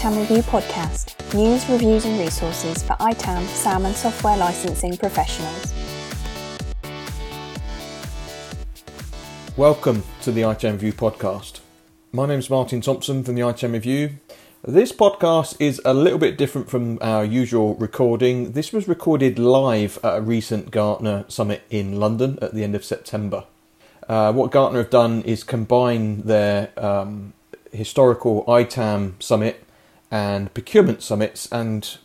ITAM Review podcast, news, reviews, and resources for ITAM, SAM, and software licensing professionals. Welcome to the ITAM Review podcast. My name is Martin Thompson from the ITAM Review. This podcast is a little bit different from our usual recording. This was recorded live at a recent Gartner summit in London at the end of September. Uh, what Gartner have done is combine their um, historical ITAM summit and procurement summits and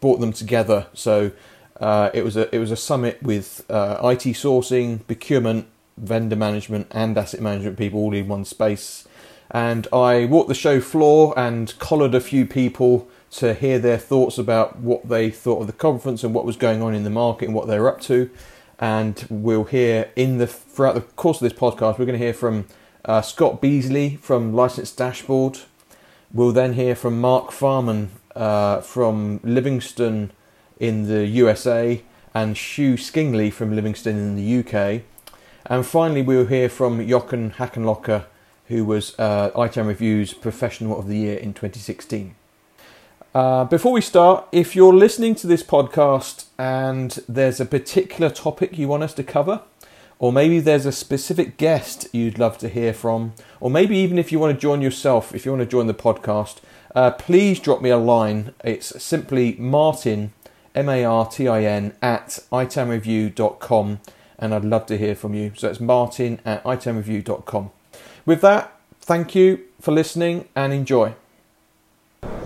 brought them together. So uh, it was a it was a summit with uh, IT sourcing, procurement, vendor management, and asset management people all in one space. And I walked the show floor and collared a few people to hear their thoughts about what they thought of the conference and what was going on in the market and what they were up to. And we'll hear in the throughout the course of this podcast, we're going to hear from uh, Scott Beasley from License Dashboard. We'll then hear from Mark Farman uh, from Livingstone in the USA and Hugh Skingley from Livingstone in the UK. And finally, we'll hear from Jochen Hackenlocker, who was uh, ITAM Review's Professional of the Year in 2016. Uh, before we start, if you're listening to this podcast and there's a particular topic you want us to cover, or maybe there's a specific guest you'd love to hear from, or maybe even if you want to join yourself, if you want to join the podcast, uh, please drop me a line. It's simply Martin, M A R T I N, at itamreview.com, and I'd love to hear from you. So it's Martin at itamreview.com. With that, thank you for listening and enjoy.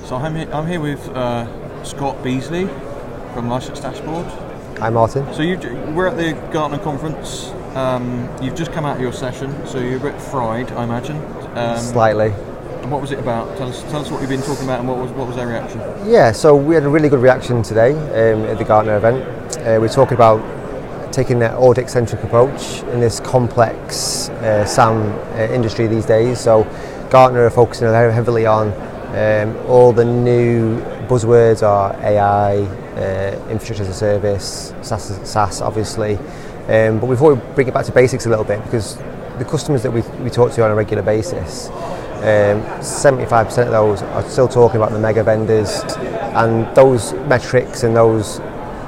So I'm here, I'm here with uh, Scott Beasley from License Dashboard. Hi, Martin. So you, we're at the Gartner conference. Um, you've just come out of your session, so you're a bit fried, I imagine. Um, Slightly. And what was it about? Tell us, tell us what you've been talking about and what was, what was their reaction? Yeah, so we had a really good reaction today um, at the Gartner event. Uh, we talked about taking that audit-centric approach in this complex uh, SAM uh, industry these days. So Gartner are focusing heavily on um, all the new buzzwords are AI, uh, infrastructure as a service, SaaS, SaaS obviously. Um, but before we bring it back to basics a little bit, because the customers that we, we talk to on a regular basis, um, 75% of those are still talking about the mega vendors, and those metrics and those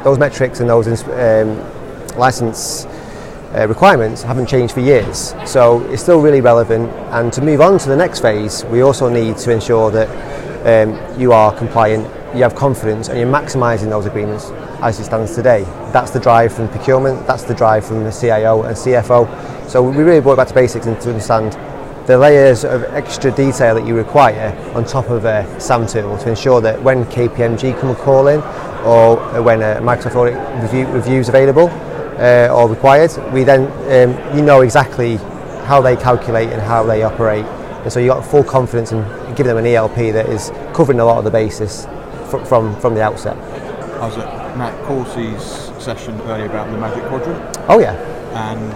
those metrics and those um, license uh, requirements haven't changed for years. So it's still really relevant. And to move on to the next phase, we also need to ensure that um, you are compliant, you have confidence, and you're maximising those agreements as it stands today. That's the drive from procurement, that's the drive from the CIO and CFO. So we really brought back to basics and to understand the layers of extra detail that you require on top of a SAM tool to ensure that when KPMG come calling or when a Microsoft audit review, review is available uh, or required, we then um, you know exactly how they calculate and how they operate. And so you've got full confidence in giving them an ELP that is covering a lot of the basis fr- from, from the outset. I was at Matt Corsi's session earlier about the Magic Quadrant. Oh yeah. And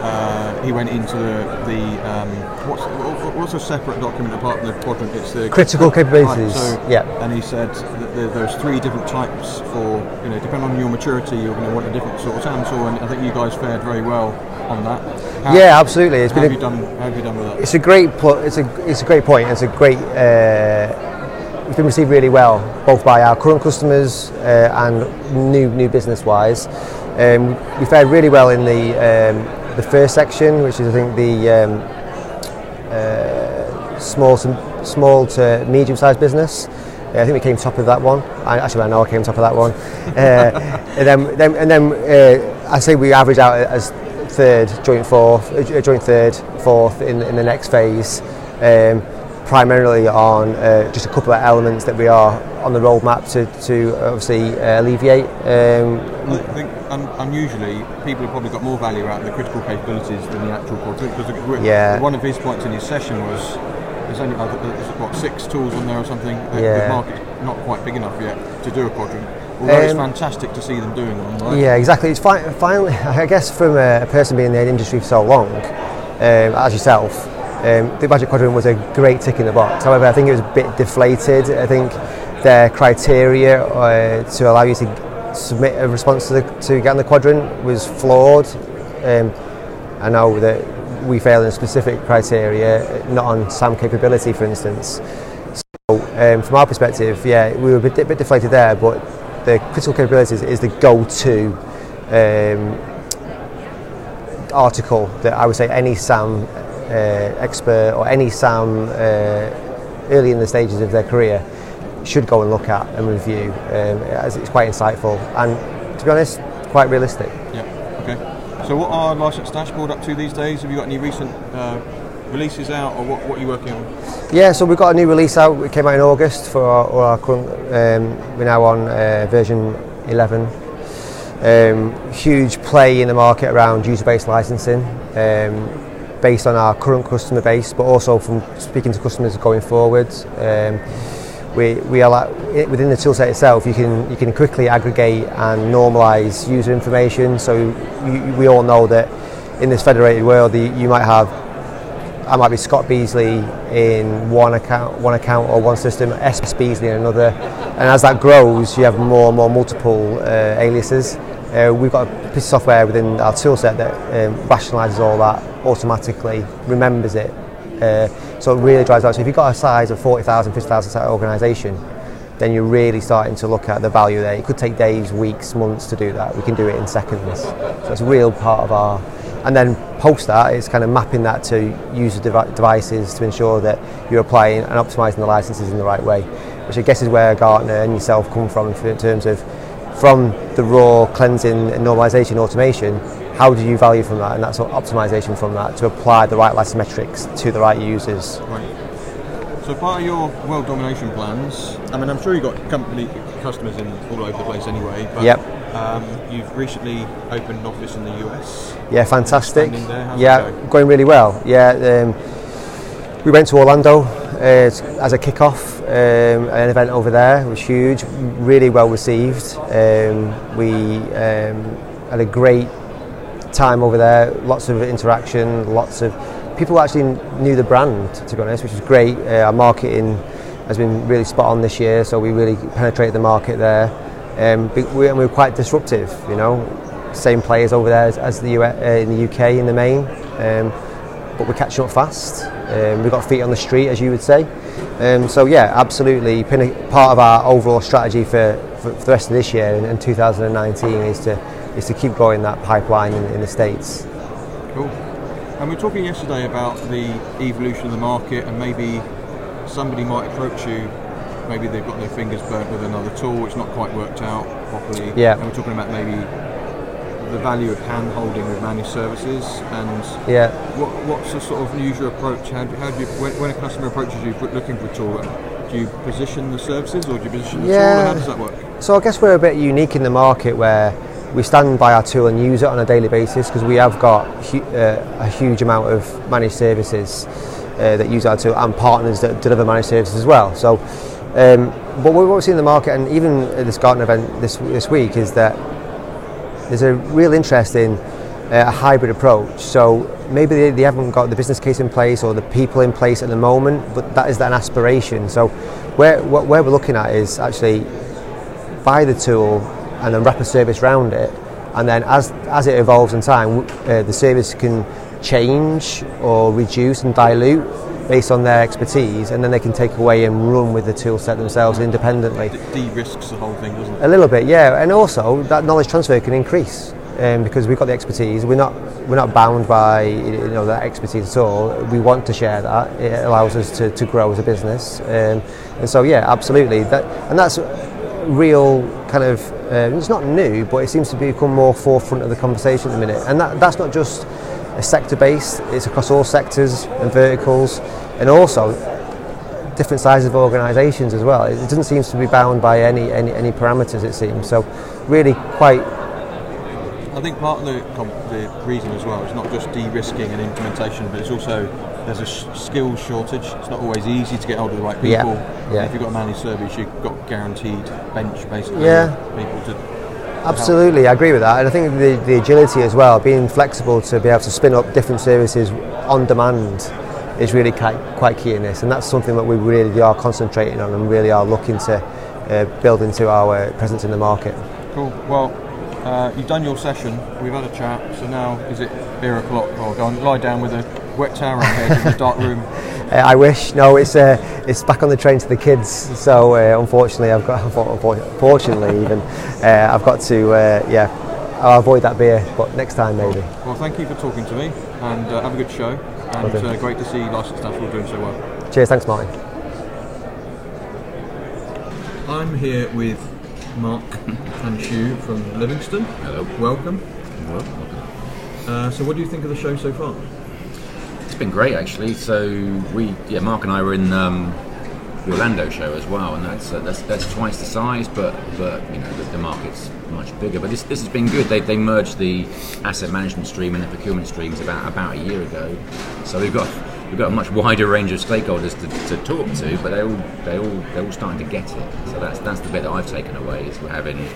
uh, he went into the, the um, what's what's a separate document apart from the quadrant? It's the critical capabilities. So, yeah. And he said that there's three different types for you know depending on your maturity, you're going to want a different sort of SAM tool, and I think you guys fared very well on that. How, yeah, absolutely. It's how been have a, you done? How have you done with that? It's a great. Pl- it's a it's a great point. It's a great. Uh, it's been received really well, both by our current customers uh, and new new business wise. Um, we fared really well in the um, the first section, which is I think the um, uh, small to small to medium sized business. Uh, I think we came top of that one. I, actually, I know I came top of that one. Uh, and then, then and then uh, I say we average out as third, joint fourth, uh, joint third, fourth in, in the next phase. Um, primarily on uh, just a couple of elements that we are on the roadmap to, to obviously uh, alleviate. Um, I think un- unusually people have probably got more value out of the critical capabilities than the actual quadrant because yeah. one of his points in his session was there's only uh, there's, what six tools on there or something. Yeah. The market's not quite big enough yet to do a quadrant. Although um, it's fantastic to see them doing them. Right? Yeah, exactly. It's fi- finally, I guess, from a, a person being in the industry for so long, um, as yourself, um, the Magic Quadrant was a great tick in the box. However, I think it was a bit deflated. I think their criteria uh, to allow you to submit a response to, the, to get on the quadrant was flawed. Um, I know that we fail in specific criteria, not on SAM capability, for instance. So, um, from our perspective, yeah, we were a bit, bit deflated there, but the critical capabilities is the go-to um, article that I would say any SAM expert or any SAM uh, early in the stages of their career should go and look at and review um, as it's quite insightful and to be honest quite realistic. Yeah, okay. So what are License Dashboard up to these days? Have you got any recent uh, releases out or what, what are you working on? Yeah, so we've got a new release out. It came out in August for our, our current. Um, we're now on uh, version 11. Um, huge play in the market around user-based licensing, um, based on our current customer base, but also from speaking to customers going forward. Um, we, we are within the toolset itself, you can you can quickly aggregate and normalize user information. So you, we all know that in this federated world, the, you might have I might be Scott Beasley in one account, one account or one system, S Beasley in another, and as that grows, you have more and more multiple uh, aliases. Uh, we've got a piece of software within our toolset that um, rationalises all that automatically, remembers it, uh, so it really drives out. So if you've got a size of 40,000, 50,000 organisation, then you're really starting to look at the value there. It could take days, weeks, months to do that. We can do it in seconds. So it's a real part of our and then post that it's kind of mapping that to user dev- devices to ensure that you're applying and optimizing the licenses in the right way which I guess is where Gartner and yourself come from in terms of from the raw cleansing and normalization automation how do you value from that and that sort of optimization from that to apply the right license metrics to the right users right so part of your world domination plans I mean I'm sure you've got company customers in all over the place anyway but yep um, you've recently opened an office in the US. Yeah, fantastic. Yeah, going really well. Yeah, um, we went to Orlando uh, as a kick-off. Um, an event over there was huge, really well received. Um, we um, had a great time over there. Lots of interaction. Lots of people actually knew the brand, to be honest, which was great. Uh, our marketing has been really spot on this year, so we really penetrated the market there. Um, we, we, were quite disruptive, you know. Same players over there as, as the US, uh, in the UK in the main, um, but we're catching up fast. Um, we've got feet on the street, as you would say. Um, so yeah, absolutely. Part of our overall strategy for, for, for the rest of this year and, and 2019 is to is to keep growing that pipeline in, in the states. Cool. And we were talking yesterday about the evolution of the market, and maybe somebody might approach you maybe they've got their fingers burnt with another tool, it's not quite worked out properly. Yeah. And we're talking about maybe the value of hand holding with managed services and yeah. what, what's the sort of user approach? How do, how do you, when, when, a customer approaches you looking for a tool, do you position the services or do you position the yeah. tool? How does that work? So I guess we're a bit unique in the market where we stand by our tool and use it on a daily basis because we have got hu- uh, a huge amount of managed services uh, that use our tool and partners that deliver managed services as well. So um, but what we're seen in the market, and even at this Gartner event this this week, is that there's a real interest in uh, a hybrid approach. So maybe they, they, haven't got the business case in place or the people in place at the moment, but that is an aspiration. So where where we're looking at is actually buy the tool and then wrap a service around it, and then as as it evolves in time, uh, the service can change or reduce and dilute based on their expertise, and then they can take away and run with the tool set themselves independently. It de-risks the whole thing, doesn't it? A little bit, yeah. And also that knowledge transfer can increase um, because we've got the expertise. We're not we're not bound by you know that expertise at all. We want to share that. It allows us to, to grow as a business, um, and so yeah, absolutely. That and that's real kind of. Um, it's not new, but it seems to become more forefront of the conversation at the minute. And that, that's not just a sector based, it's across all sectors and verticals, and also different sizes of organisations as well. It doesn't seem to be bound by any, any, any parameters, it seems. So, really quite. I think part of the, the reason as well is not just de-risking and implementation, but it's also there's a sh- skills shortage. It's not always easy to get hold of the right people. Yeah. yeah. If you've got a managed service, you've got guaranteed bench basically. Yeah. People to Absolutely, I agree with that. And I think the, the agility as well, being flexible to be able to spin up different services on demand is really quite, quite key in this. And that's something that we really are concentrating on and really are looking to uh, build into our presence in the market. Cool. Well, uh, you've done your session, we've had a chat, so now is it beer o'clock? Or go and lie down with a wet towel on head in the dark room Uh, I wish. No, it's uh, it's back on the train to the kids. So uh, unfortunately, I've got unfortunately even uh, I've got to uh, yeah. I'll avoid that beer, but next time maybe. Well, thank you for talking to me, and uh, have a good show. And uh, great to see licensed national doing so well. Cheers. Thanks, Martin. I'm here with Mark and Hugh from Livingstone. Hello. Welcome. Hello. Uh, so, what do you think of the show so far? It's been great actually. So we, yeah, Mark and I were in um, the Orlando show as well, and that's uh, that's that's twice the size, but but you know the, the market's much bigger. But this this has been good. They, they merged the asset management stream and the procurement streams about about a year ago. So we've got we've got a much wider range of stakeholders to, to talk to, but they all they all they're all starting to get it. So that's that's the bit that I've taken away is we're having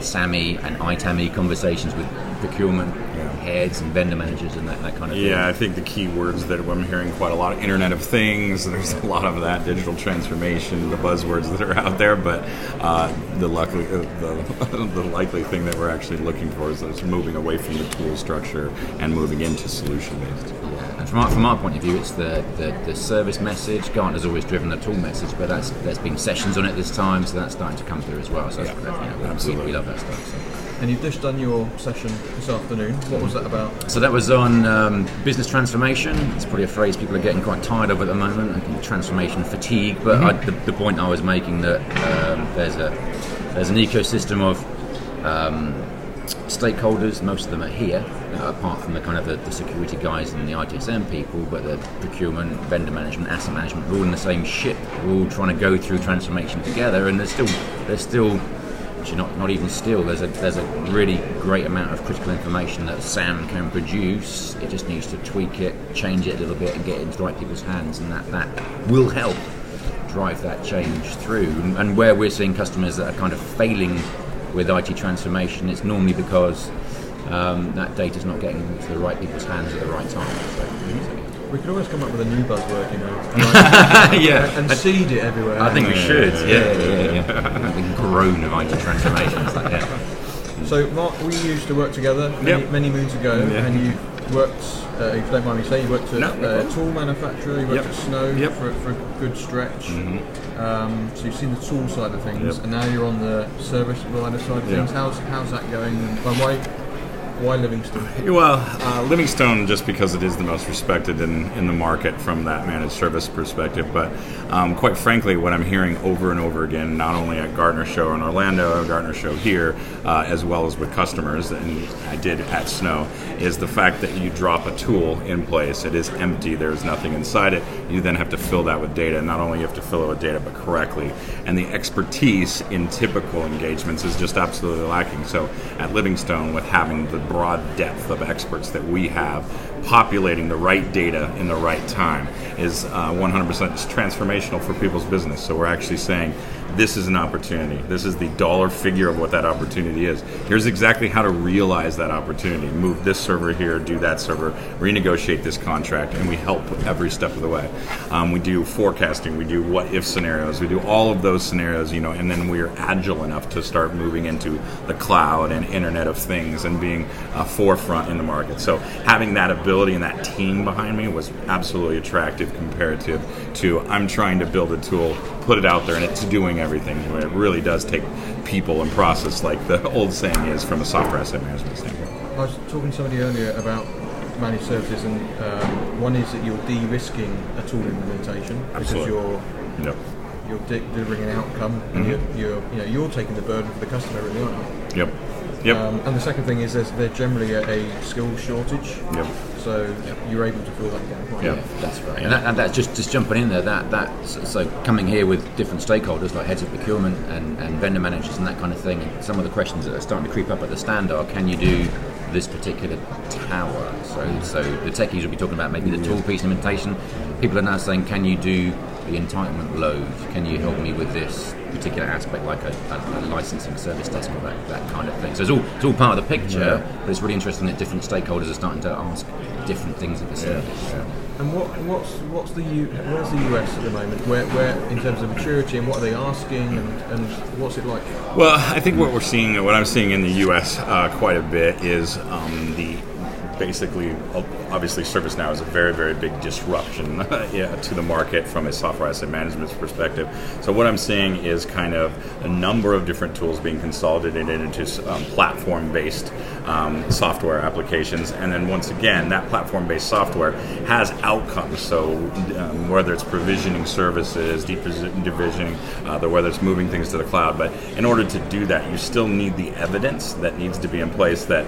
Sammy and ITAMI conversations with procurement heads and vendor managers and that, that kind of thing. Yeah, I think the key words that I'm hearing quite a lot of Internet of Things. There's a lot of that digital transformation, the buzzwords that are out there. But uh, the likely uh, the, the likely thing that we're actually looking for is that it's moving away from the tool structure and moving into solution based. Yeah, and from our, from our point of view, it's the, the, the service message. Gartner's always driven the tool message, but that's there's been sessions on it this time, so that's starting to come through as well. So Yeah, you know, we, we love that stuff. So. And you've just done your session this afternoon. What was that about? So that was on um, business transformation. It's probably a phrase people are getting quite tired of at the moment. Transformation fatigue. But I, the, the point I was making that um, there's a there's an ecosystem of um, stakeholders. Most of them are here, uh, apart from the kind of the, the security guys and the ITSM people. But the procurement, vendor management, asset management, we're all in the same ship. We're all trying to go through transformation together, and there's still there's still not, not even still there's a there's a really great amount of critical information that SAM can produce. It just needs to tweak it change it a little bit and get it into the right people's hands and that that will help drive that change through. And, and where we're seeing customers that are kind of failing with IT transformation it's normally because um, that data's not getting into the right people's hands at the right time. So, We could always come up with a new buzzword, you know, and, yeah. and seed it everywhere. I think we should yeah yeah yeah, yeah. The groan of IT transformation like, yeah. So, Mark, we used to work together many, Yep. many moons ago, Yeah. and you worked, uh, if you don't mind me saying, you worked at No, no uh, tool manufacturer, you worked Yep. at Snow Yep. Mm-hmm. for, for a good stretch. Um, so you've seen the tool side of things, Yep. and now you're on the service provider side of Yeah. things. How's how's that going? And why why Livingstone? Well, uh, Livingstone, just because it is the most respected in, in the market from that managed service perspective, but um, quite frankly, what I'm hearing over and over again, not only at Gartner Show in Orlando, Gartner Show here, uh, as well as with customers, and I did at Snow, is the fact that you drop a tool in place, it is empty, there's nothing inside it. You then have to fill that with data. Not only you have to fill it with data, but correctly. And the expertise in typical engagements is just absolutely lacking. So at Livingstone, with having the broad depth of experts that we have, populating the right data in the right time is uh, 100% transformational for people's business. So we're actually saying this is an opportunity. This is the dollar figure of what that opportunity is. Here's exactly how to realize that opportunity. Move this server here, do that server, renegotiate this contract, and we help every step of the way. Um, we do forecasting, we do what if scenarios, we do all of those scenarios, you know, and then we are agile enough to start moving into the cloud and Internet of Things and being uh, forefront in the market. So having that ability and that team behind me was absolutely attractive comparative to I'm trying to build a tool, put it out there, and it's doing everything. Where it really does take people and process, like the old saying is from a software asset management standpoint. I was talking to somebody earlier about managed services, and um, one is that you're de-risking a tool implementation because you're Yep. you're de- delivering an outcome, and you're, you're you know you're taking the burden for the customer, really, aren't you? Yep. Yep. Um, and the second thing is there's, there's generally a, a skill shortage, yep. So you're able to fill that gap. aren't Yeah. That's right, and, that, and that's just just jumping in there. That that so so coming here with different stakeholders like heads of procurement and, and vendor managers and that kind of thing. And some of the questions that are starting to creep up at the stand are: Can you do this particular tower? So so the techies will be talking about maybe the tool piece implementation. People are now saying, Can you do the entitlement load? Can you help me with this particular aspect, like a, a, a licensing service desk or that, that kind of thing? So it's all it's all part of the picture, but it's really interesting that different stakeholders are starting to ask different things of the service. And what what's what's the U, where's the US at the moment? Where where in terms of maturity and what are they asking and, and what's it like? Well, I think what we're seeing, what I'm seeing in the U.S. Uh, quite a bit is um, the basically, obviously, ServiceNow is a very, very big disruption yeah, to the market from a software asset management perspective. So what I'm seeing is kind of a number of different tools being consolidated into um, platform-based um, software applications, and then once again, that platform-based software has outcomes. So um, whether it's provisioning services, deprovisioning, uh, whether it's moving things to the cloud, but in order to do that, you still need the evidence that needs to be in place that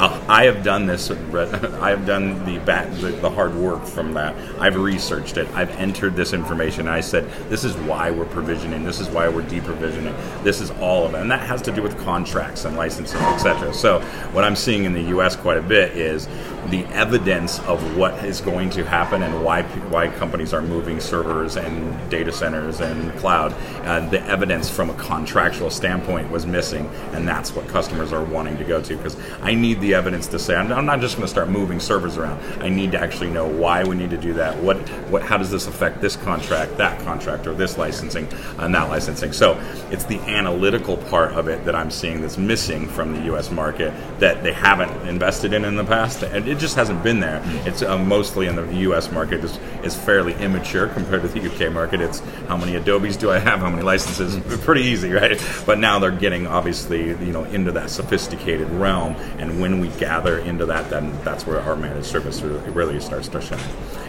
uh, I have done this. I have done the, back, the, the hard work from that. I've researched it. I've entered this information. I said this is why we're provisioning. This is why we're deprovisioning. This is all of it, and that has to do with contracts and licensing, etc. So what I'm seeing in the U.S. quite a bit is the evidence of what is going to happen and why why companies are moving servers and data centers and cloud. Uh, the evidence from a contractual standpoint was missing, and that's what customers are wanting to go to because I need the evidence to say I'm, I'm not just going to start moving servers around. I need to actually know why we need to do that. What what how does this affect this contract, that contract, or this licensing and that licensing? So it's the analytical part of it that I'm seeing that's missing from the U.S. market that they haven't invested in in the past, and it just hasn't been there. It's uh, mostly in the U.S. market is, is fairly immature compared to the UK market. It's how many Adobes do I have? How many licenses? Pretty easy, right? But now they're getting obviously you know into that sophisticated realm, and when we gather into that, then that's where our managed service really starts to shine.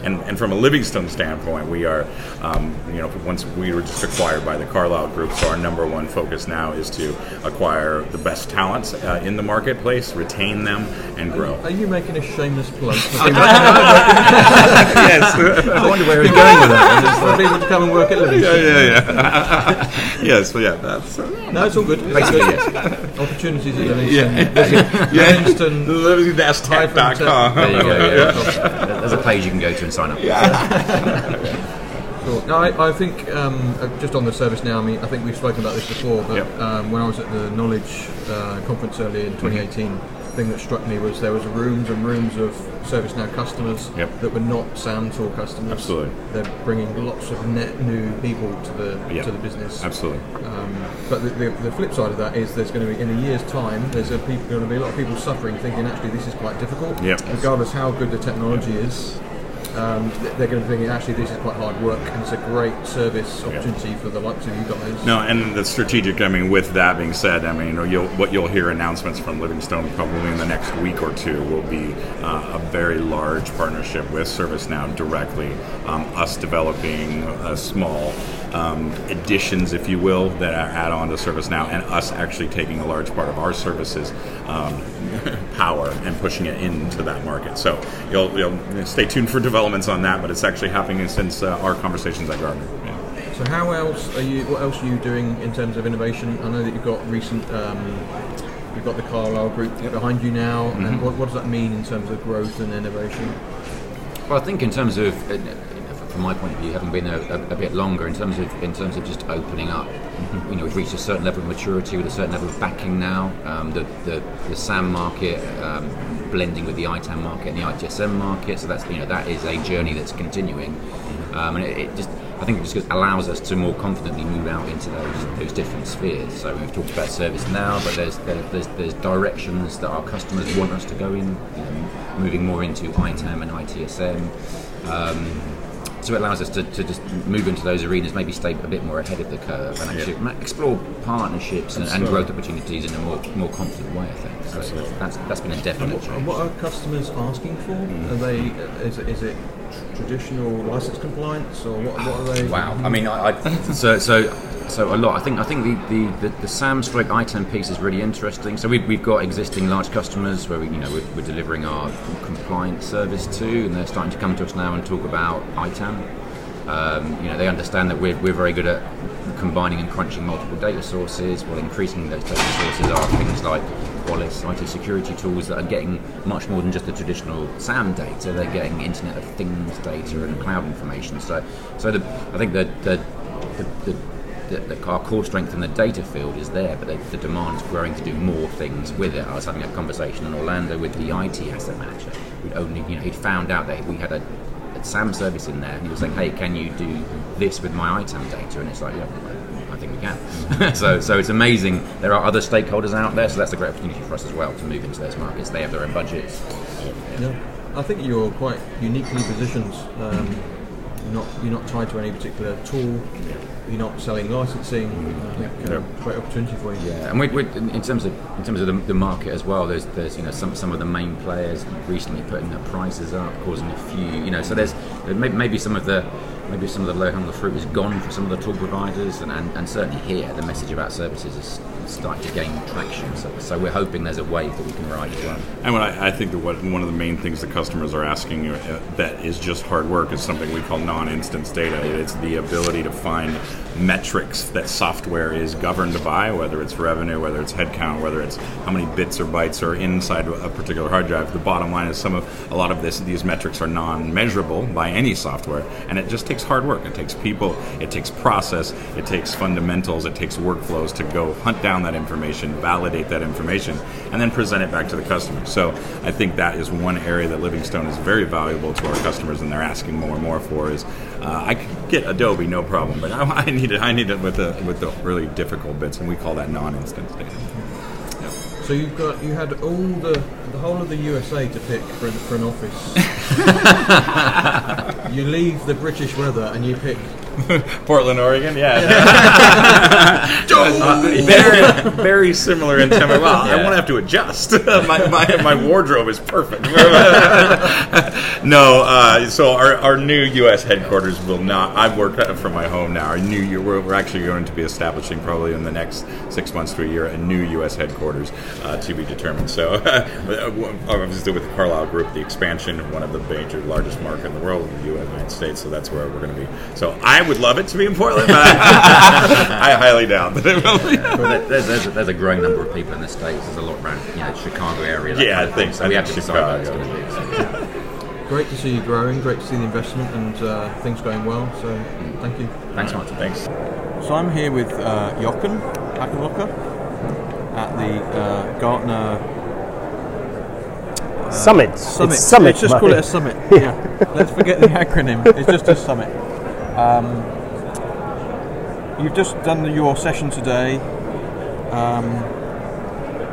And and from a Livingstone standpoint, we are um, you know once we were just acquired by the Carlyle Group, so our number one focus now is to acquire the best talents uh, in the marketplace, retain them, and grow. Are you making a shameless plug? yes. I wonder where he's going with that. For people to come and work at Livingstone. Yeah, yeah, yeah. yes, well, yeah. That's, uh, no, it's all good. Basically, yes. Opportunities at Livingstone. Yeah. yeah. Livingstone. Livingston.com. There you go. Yeah. There's a page you can go to and sign up. Yeah. Cool. No, I, I think um, uh, just on the ServiceNow. I mean, I think we've spoken about this before, but Yep. um, when I was at the Knowledge uh, conference earlier in 2018, the thing that struck me was there was rooms and rooms of ServiceNow customers Yep. that were not SAM Tool customers. Absolutely. They're bringing lots of net new people to the Yeah. to the business. Absolutely. Um, but the, the, the flip side of that is there's going to be in a year's time there's a peop going to be a lot of people suffering thinking actually this is quite difficult. Yep. Regardless how good the technology is, um, they're going to be thinking actually this is quite hard work and it's a great service opportunity for the likes of you guys. No, and the strategic. I mean, with that being said, I mean, you'll, what you'll hear announcements from Livingstone probably in the next week or two will be uh, a very large partnership with ServiceNow directly. Um, us developing a small um, additions, if you will, that are add on to ServiceNow, and us actually taking a large part of our services um, power and pushing it into that market. So you'll, you'll stay tuned for developments on that, but it's actually happening since uh, our conversations at Gartner. Yeah. So how else are you? What else are you doing in terms of innovation? I know that you've got recent. Um, you've got the Carlyle Group behind you now, and what, what does that mean in terms of growth and innovation? Well, I think in terms of, from my point of view, having been a, a, a bit longer, in terms of in terms of just opening up, you know, we've reached a certain level of maturity with a certain level of backing now. Um, the, the the SAM market um, blending with the ITAM market and the ITSM market, so that's you know that is a journey that's continuing, um, and it, it just. I think it just allows us to more confidently move out into those those different spheres. So we've talked about ServiceNow, but there's there, there's, there's directions that our customers want us to go in, you know, moving more into ITAM and ITSM. Um, so it allows us to, to just move into those arenas, maybe stay a bit more ahead of the curve, and actually ma- explore partnerships and, and uh, growth opportunities in a more more confident way. I think so. That's that's been a definite And change. what are customers asking for? Are they? Is is it tr- traditional license compliance, or what, what are they? Wow. I mean, I, I so so so a lot. I think I think the the, the, the SAM stroke ITAM piece is really interesting. So we've, we've got existing large customers where we you know we're, we're delivering our compliance service to, and they're starting to come to us now and talk about ITAM. Um, you know, they understand that we're, we're very good at combining and crunching multiple data sources. Well, increasing those data sources are things like Qualys, IT security tools that are getting much more than just the traditional SAM data. They're getting Internet of Things data and cloud information. So, so the, I think the, the, the the, our core strength in the data field is there, but the, the demand is growing to do more things with it. I was having a conversation in Orlando with the IT asset manager. We'd only, you know, he'd found out that we had a, a SAM service in there, and he was like, "Hey, can you do this with my ITAM data?" And it's like, "Yeah, think we can." so, so it's amazing. There are other stakeholders out there, so that's a great opportunity for us as well to move into those markets. They have their own budgets. Yeah. I think you're quite uniquely positioned. Um, you're not you're not tied to any particular tool. You're not selling licensing. I think uh, great opportunity for you. Yeah, and we, we, in terms of in terms of the, the market as well, there's there's you know some some of the main players recently putting their prices up, causing a few you know. So there's maybe some of the maybe some of the low hanging fruit is gone for some of the tool providers, and, and, and certainly here the message about services is starting to gain traction. So, so we're hoping there's a wave that we can ride as well. And what I, I think that what one of the main things the customers are asking uh, that is just hard work is something we call non-instance data. It's the ability to find metrics that software is governed by, whether it's revenue, whether it's headcount, whether it's how many bits or bytes are inside a particular hard drive. The bottom line is some of a lot of this these metrics are non-measurable by any software, and it just takes hard work. It takes people, it takes process, it takes fundamentals, it takes workflows to go hunt down that information, validate that information, and then present it back to the customer. So I think that is one area that Livingstone is very valuable to our customers, and they're asking more and more for is uh, I could get Adobe no problem, but I, I need it. I need it with the with the really difficult bits, and we call that non-instance data. So you've got you had all the the whole of the USA to pick for for an office. you leave the British weather and you pick Portland, Oregon. Yeah. Uh, very, very similar in tempo. Well, I won't have to adjust. my, my, my wardrobe is perfect. no, uh, so our, our new U.S. headquarters will not. I work from my home now. Our new year, we're, we're actually going to be establishing probably in the next six months to a year a new U.S. headquarters uh, to be determined. So, obviously, with the Carlyle Group, the expansion of one of the major, largest market in the world, the United States. So that's where we're going to be. So I would love it to be in Portland, but I, I highly doubt that it will be. there's, there's, a, there's a growing number of people in the states. There's a lot around, you know, Chicago area. Yeah, kind I of think- thing. so. I we think have to decide where it's Chicago. going to be. So, Great to see you growing. Great to see the investment and uh, things going well. So thank you. thanks, Martin. Thanks. So I'm here with uh, Jochen Hackenlocker at the uh, Gartner Summit. Summit. It's summit. Let's just call it a summit. yeah. Let's forget the acronym. It's just a summit. Um, you've just done your session today. Um,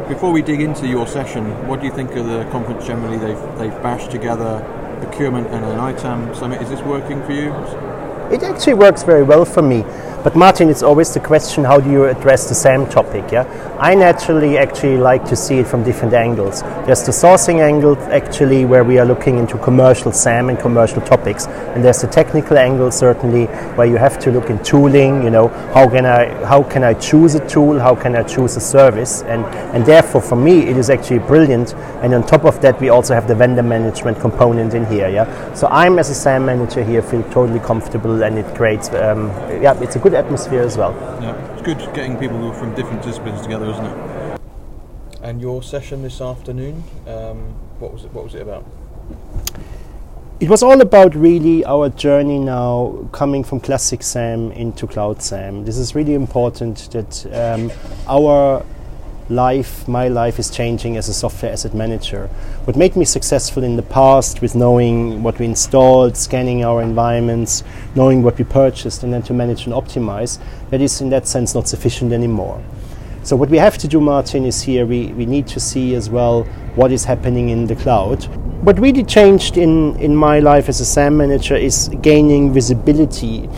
before we dig into your session, what do you think of the conference generally? They've they've bashed together procurement and an ITAM summit. Is this working for you? It actually works very well for me. But Martin, it's always the question: How do you address the SAM topic? Yeah, I naturally actually like to see it from different angles. There's the sourcing angle, actually, where we are looking into commercial SAM and commercial topics, and there's the technical angle, certainly, where you have to look in tooling. You know, how can I how can I choose a tool? How can I choose a service? And and therefore, for me, it is actually brilliant. And on top of that, we also have the vendor management component in here. Yeah, so I'm as a SAM manager here feel totally comfortable, and it creates um, yeah, it's a good atmosphere as well. Yeah, it's good getting people from different disciplines together, isn't it? And your session this afternoon, um, what was it? What was it about? It was all about really our journey now coming from classic SAM into cloud SAM. This is really important that um, our life, my life, is changing as a software asset manager. What made me successful in the past with knowing what we installed, scanning our environments, knowing what we purchased, and then to manage and optimize, that is in that sense not sufficient anymore. So what we have to do, Martin, is here we, we need to see as well what is happening in the cloud. What really changed in, in my life as a SAM manager is gaining visibility.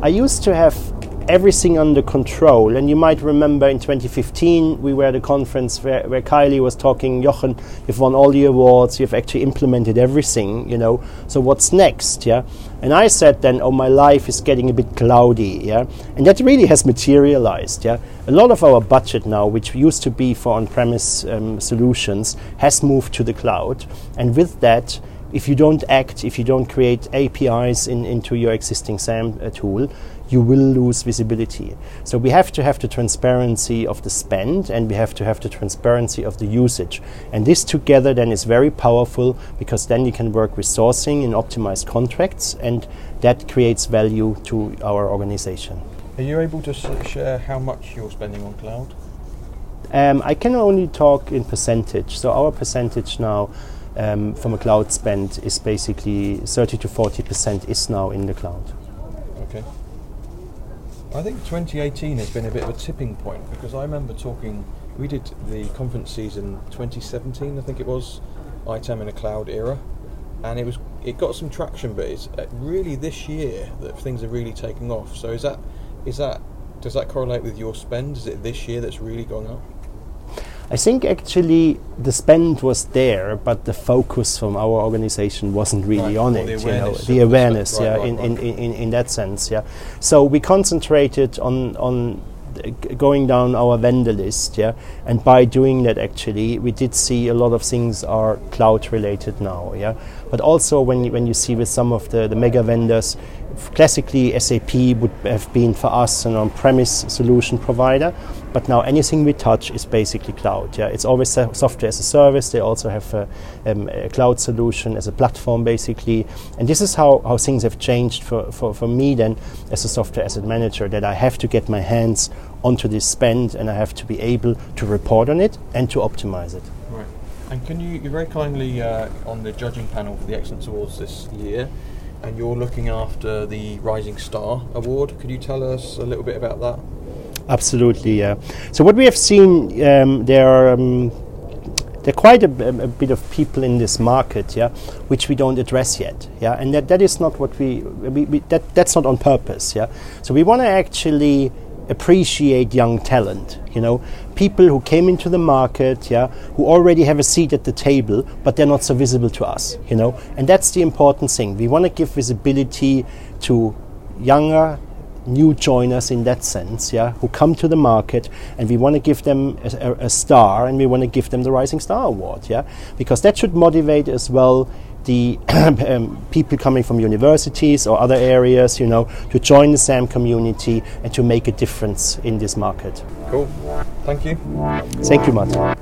I used to have everything under control. And you might remember in 2015, we were at a conference where, where Kylie was talking, Jochen, you've won all the awards, you've actually implemented everything, you know, so what's next, yeah? And I said then, oh, my life is getting a bit cloudy, yeah? And that really has materialized, yeah? A lot of our budget now, which used to be for on-premise um, solutions, has moved to the cloud. And with that, if you don't act, if you don't create APIs in, into your existing SAM uh, tool, you will lose visibility. So we have to have the transparency of the spend and we have to have the transparency of the usage. And this together then is very powerful because then you can work with sourcing in optimized contracts and that creates value to our organization. Are you able to share how much you're spending on cloud? Um, I can only talk in percentage. So our percentage now um, from a cloud spend is basically 30 to 40 percent is now in the cloud. I think 2018 has been a bit of a tipping point because I remember talking. We did the conference season 2017, I think it was, ITAM in a cloud era, and it was it got some traction, but it's uh, really this year that things are really taking off. So is that is that does that correlate with your spend? Is it this year that's really gone up? I think actually the spend was there, but the focus from our organization wasn't really Right, on or it. the you know, awareness the awareness, yeah, Right, in, in, in, in that sense, yeah. So we concentrated on on going down our vendor list, yeah, and by doing that, actually, we did see a lot of things are cloud related now, yeah. But also when you, when you see with some of the, the mega vendors, classically SAP would have been for us an on-premise solution provider, but now anything we touch is basically cloud. Yeah, it's always so- software as a service. They also have a, um, a cloud solution as a platform, basically. And this is how, how things have changed for, for, for me then as a software asset manager. That I have to get my hands onto this spend, and I have to be able to report on it and to optimize it. Right. And can you, you're very kindly uh, on the judging panel for the Excellence Awards this year, and you're looking after the Rising Star Award. Could you tell us a little bit about that? Absolutely, yeah. So what we have seen, um, there are um, there are quite a bit of people in this market, yeah, which we don't address yet, yeah, and that, that is not what we, we, we that that's not on purpose, yeah. So we want to actually appreciate young talent, you know, people who came into the market, yeah, who already have a seat at the table, but they're not so visible to us, you know, and that's the important thing. We want to give visibility to younger new joiners in that sense, yeah, who come to the market, and we want to give them a, a, a star, and we want to give them the Rising Star Award, yeah, because that should motivate as well the um, people coming from universities or other areas, you know, to join the SAM community and to make a difference in this market. Cool. Thank you. Thank you, Martin.